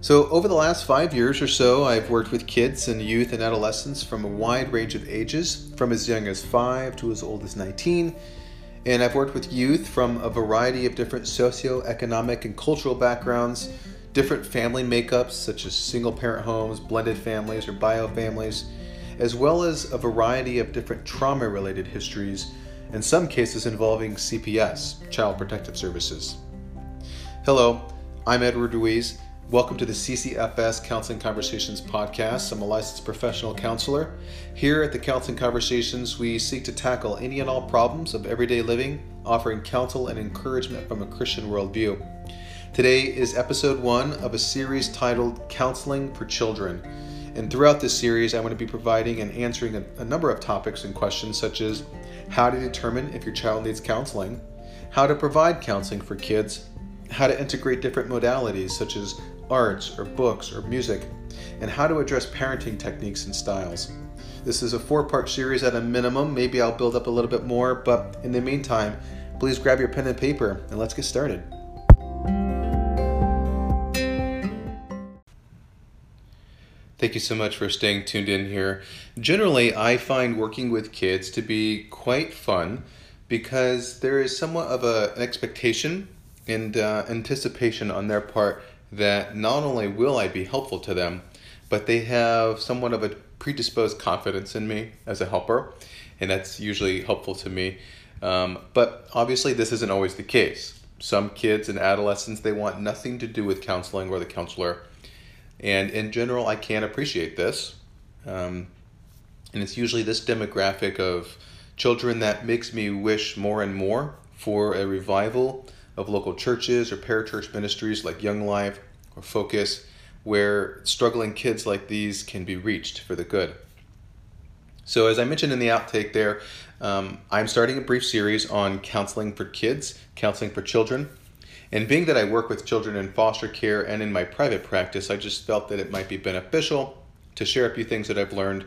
So, over the last five years or so, I've worked with kids and youth and adolescents from a wide range of ages, from as young as five to as old as 19. And I've worked with youth from a variety of different socioeconomic and cultural backgrounds, different family makeups, such as single parent homes, blended families, or bio families, as well as a variety of different trauma related histories, in some cases involving CPS, Child Protective Services. Hello, I'm Edward Ruiz Welcome to the CCFS Counseling Conversations podcast. I'm a licensed professional counselor. Here at the Counseling Conversations, we seek to tackle any and all problems of everyday living, offering counsel and encouragement from a Christian worldview. Today is episode one of a series titled Counseling for Children. And throughout this series, I'm going to be providing and answering a, a number of topics and questions such as how to determine if your child needs counseling, how to provide counseling for kids, how to integrate different modalities such as arts or books or music, and how to address parenting techniques and styles. This is a four part series at a minimum. Maybe I'll build up a little bit more, but in the meantime, please grab your pen and paper and let's get started. Thank you so much for staying tuned in here. Generally, I find working with kids to be quite fun because there is somewhat of a, an expectation and uh, anticipation on their part that not only will I be helpful to them, but they have somewhat of a predisposed confidence in me as a helper, and that's usually helpful to me. Um, but obviously, this isn't always the case. Some kids and adolescents they want nothing to do with counseling or the counselor, and in general, I can't appreciate this. Um, and it's usually this demographic of children that makes me wish more and more for a revival of local churches or parachurch ministries like Young Life or Focus, where struggling kids like these can be reached for the good. So, as I mentioned in the outtake there, um, I'm starting a brief series on counseling for kids, counseling for children. And being that I work with children in foster care and in my private practice, I just felt that it might be beneficial to share a few things that I've learned.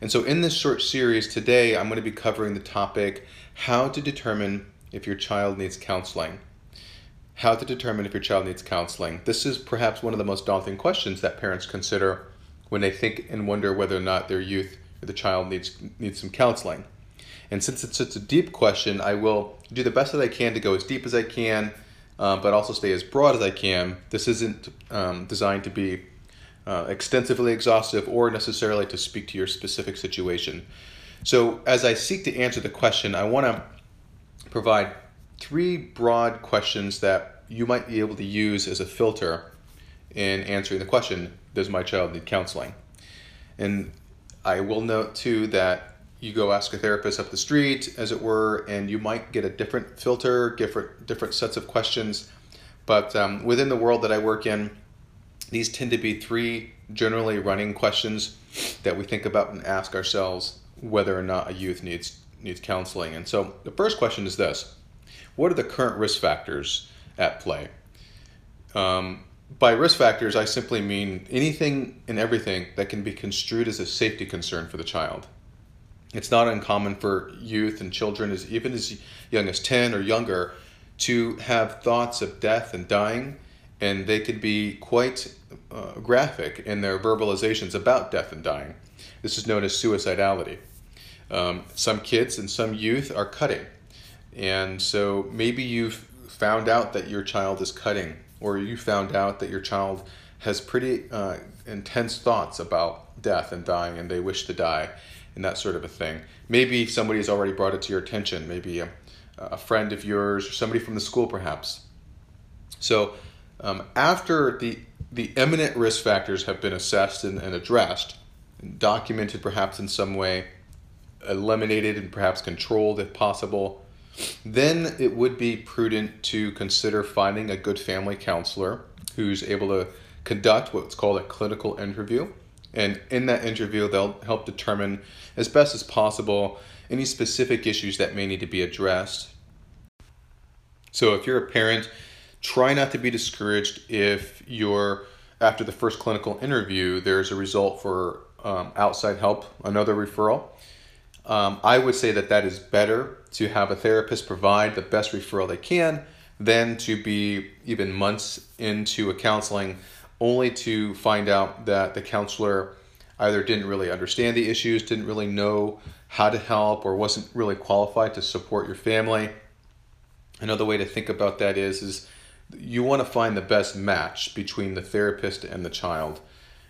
And so, in this short series today, I'm going to be covering the topic how to determine if your child needs counseling how to determine if your child needs counseling. This is perhaps one of the most daunting questions that parents consider when they think and wonder whether or not their youth or the child needs needs some counseling. And since it's such a deep question, I will do the best that I can to go as deep as I can, um, but also stay as broad as I can. This isn't um, designed to be uh, extensively exhaustive or necessarily to speak to your specific situation. So, as I seek to answer the question, I want to provide three broad questions that you might be able to use as a filter in answering the question Does my child need counseling? And I will note too that you go ask a therapist up the street, as it were, and you might get a different filter, different different sets of questions. But um, within the world that I work in, these tend to be three generally running questions that we think about and ask ourselves whether or not a youth needs needs counseling. And so the first question is this: what are the current risk factors at play? Um, by risk factors, I simply mean anything and everything that can be construed as a safety concern for the child. It's not uncommon for youth and children, as even as young as 10 or younger, to have thoughts of death and dying, and they could be quite uh, graphic in their verbalizations about death and dying. This is known as suicidality. Um, some kids and some youth are cutting and so maybe you've found out that your child is cutting, or you found out that your child has pretty uh, intense thoughts about death and dying, and they wish to die, and that sort of a thing. Maybe somebody has already brought it to your attention, maybe a, a friend of yours, or somebody from the school, perhaps. So, um, after the the eminent risk factors have been assessed and, and addressed, documented perhaps in some way, eliminated and perhaps controlled if possible, then it would be prudent to consider finding a good family counselor who's able to conduct what's called a clinical interview. And in that interview, they'll help determine as best as possible any specific issues that may need to be addressed. So if you're a parent, try not to be discouraged if you're after the first clinical interview, there's a result for um, outside help, another referral. Um, I would say that that is better to have a therapist provide the best referral they can than to be even months into a counseling only to find out that the counselor either didn't really understand the issues, didn't really know how to help, or wasn't really qualified to support your family. Another way to think about that is, is you want to find the best match between the therapist and the child.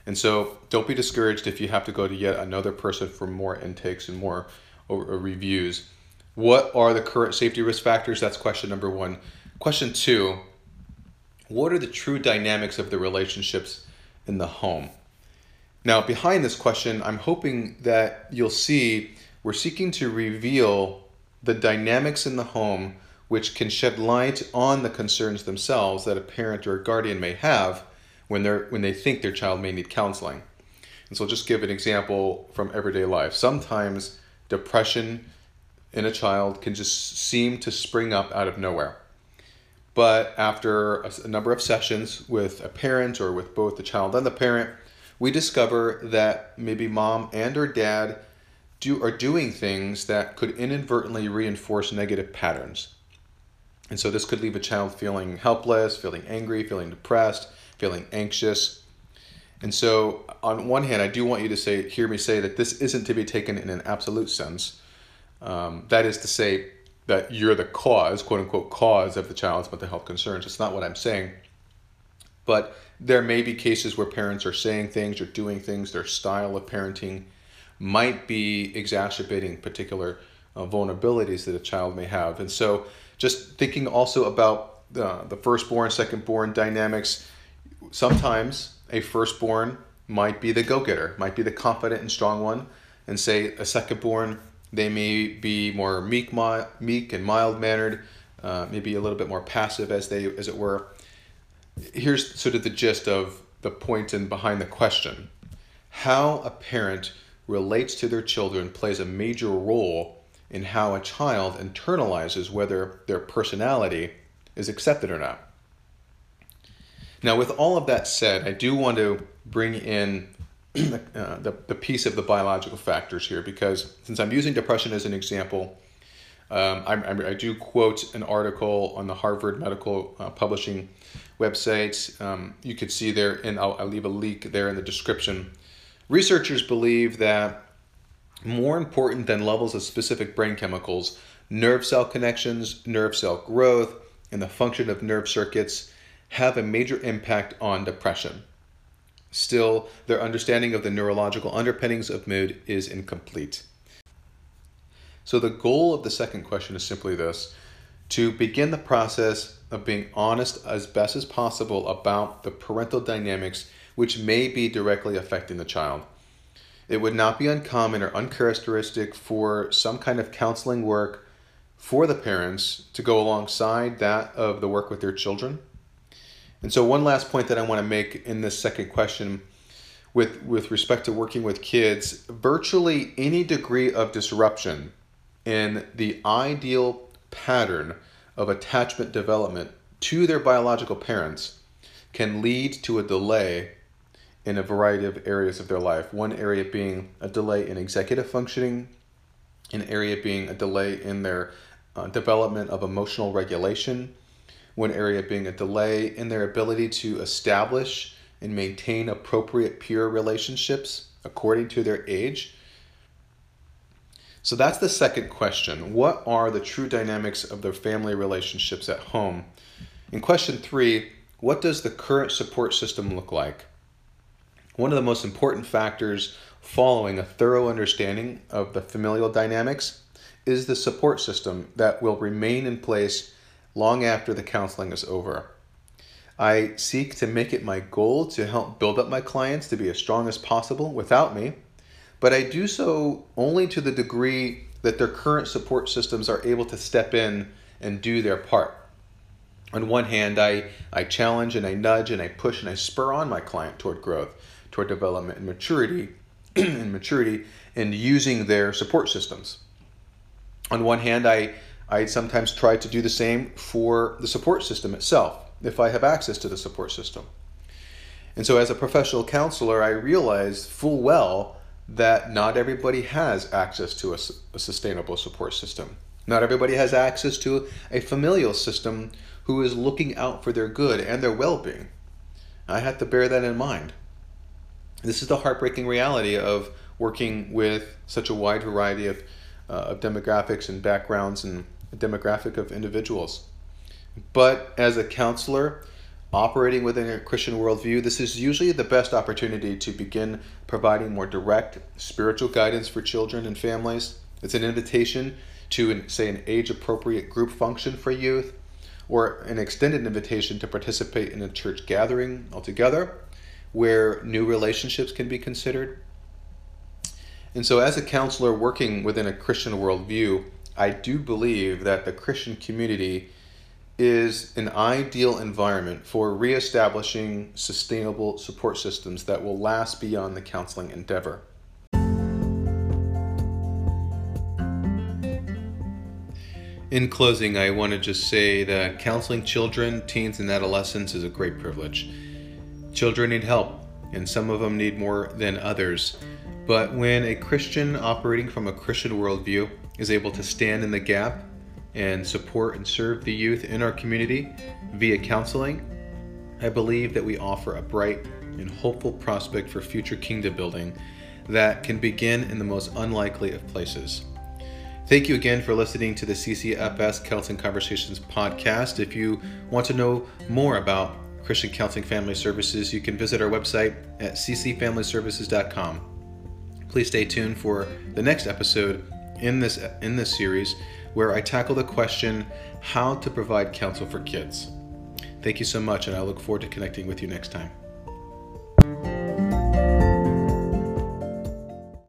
And so don't be discouraged if you have to go to yet another person for more intakes and more uh, reviews. What are the current safety risk factors? That's question number one. Question two What are the true dynamics of the relationships in the home? Now, behind this question, I'm hoping that you'll see we're seeking to reveal the dynamics in the home which can shed light on the concerns themselves that a parent or a guardian may have when they're when they think their child may need counseling. And so I'll just give an example from everyday life. Sometimes depression in a child can just seem to spring up out of nowhere. But after a, number of sessions with a parent or with both the child and the parent, we discover that maybe mom and or dad do, are doing things that could inadvertently reinforce negative patterns. And so this could leave a child feeling helpless, feeling angry, feeling depressed, feeling anxious. And so on one hand, I do want you to say, hear me say that this isn't to be taken in an absolute sense. Um, that is to say that you're the cause, quote unquote, cause of the child's mental health concerns. It's not what I'm saying. But there may be cases where parents are saying things or doing things, their style of parenting might be exacerbating particular uh, vulnerabilities that a child may have. And so just thinking also about uh, the firstborn, secondborn dynamics. Sometimes a firstborn might be the go-getter, might be the confident and strong one, and say a secondborn, they may be more meek, meek and mild-mannered, uh, maybe a little bit more passive, as they, as it were. Here's sort of the gist of the point and behind the question: How a parent relates to their children plays a major role in how a child internalizes whether their personality is accepted or not. Now, with all of that said, I do want to bring in uh, the, the piece of the biological factors here because since I'm using depression as an example, um, I, I, do quote an article on the Harvard Medical uh, Publishing website. Um, you could see there, and I'll, I'll leave a link there in the description. Researchers believe that more important than levels of specific brain chemicals, nerve cell connections, nerve cell growth, and the function of nerve circuits have a major impact on depression. Still, their understanding of the neurological underpinnings of mood is incomplete. So, the goal of the second question is simply this to begin the process of being honest as best as possible about the parental dynamics which may be directly affecting the child. It would not be uncommon or uncharacteristic for some kind of counseling work for the parents to go alongside that of the work with their children. And so, one last point that I want to make in this second question with, with respect to working with kids virtually any degree of disruption in the ideal pattern of attachment development to their biological parents can lead to a delay in a variety of areas of their life. One area being a delay in executive functioning, an area being a delay in their uh, development of emotional regulation, one area being a delay in their ability to establish and maintain appropriate peer relationships according to their age. So that's the second question. What are the true dynamics of their family relationships at home? In question three, what does the current support system look like? One of the most important factors following a thorough understanding of the familial dynamics is the support system that will remain in place long after the counseling is over. I seek to make it my goal to help build up my clients to be as strong as possible without me, but I do so only to the degree that their current support systems are able to step in and do their part. On one hand, I, I challenge and I nudge and I push and I spur on my client toward growth toward development and maturity and maturity and using their support systems. On one hand, I, I sometimes try to do the same for the support system itself, if I have access to the support system. And so, as a professional counselor, I realize full well that not everybody has access to a, a, sustainable support system. Not everybody has access to a familial system who is looking out for their good and their well being. I had to bear that in mind. This is the heartbreaking reality of working with such a wide variety of, Uh, of demographics and backgrounds and demographic of individuals. But as a counselor, operating within a Christian worldview, this is usually the best opportunity to begin providing more direct spiritual guidance for children and families. It's an invitation to, say, an age appropriate group function for youth, or an extended invitation to participate in a church gathering altogether, where new relationships can be considered. And so, as a counselor working within a Christian worldview, I do believe that the Christian community is an ideal environment for reestablishing sustainable support systems that will last beyond the counseling endeavor. In closing, I want to just say that counseling children, teens, and adolescents is a great privilege. Children need help, and some of them need more than others. But when a Christian operating from a Christian worldview is able to stand in the gap and support and serve the youth in our community via counseling, I believe that we offer a bright and hopeful prospect for future kingdom building that can begin in the most unlikely of places. Thank you again for listening to the CCFS Counseling Conversations podcast. If you want to know more about Christian Counseling Family Services, you can visit our website at ccfamilyservices.com. Please stay tuned for the next episode in this in this series where I tackle the question how to provide counsel for kids. Thank you so much and I look forward to connecting with you next time.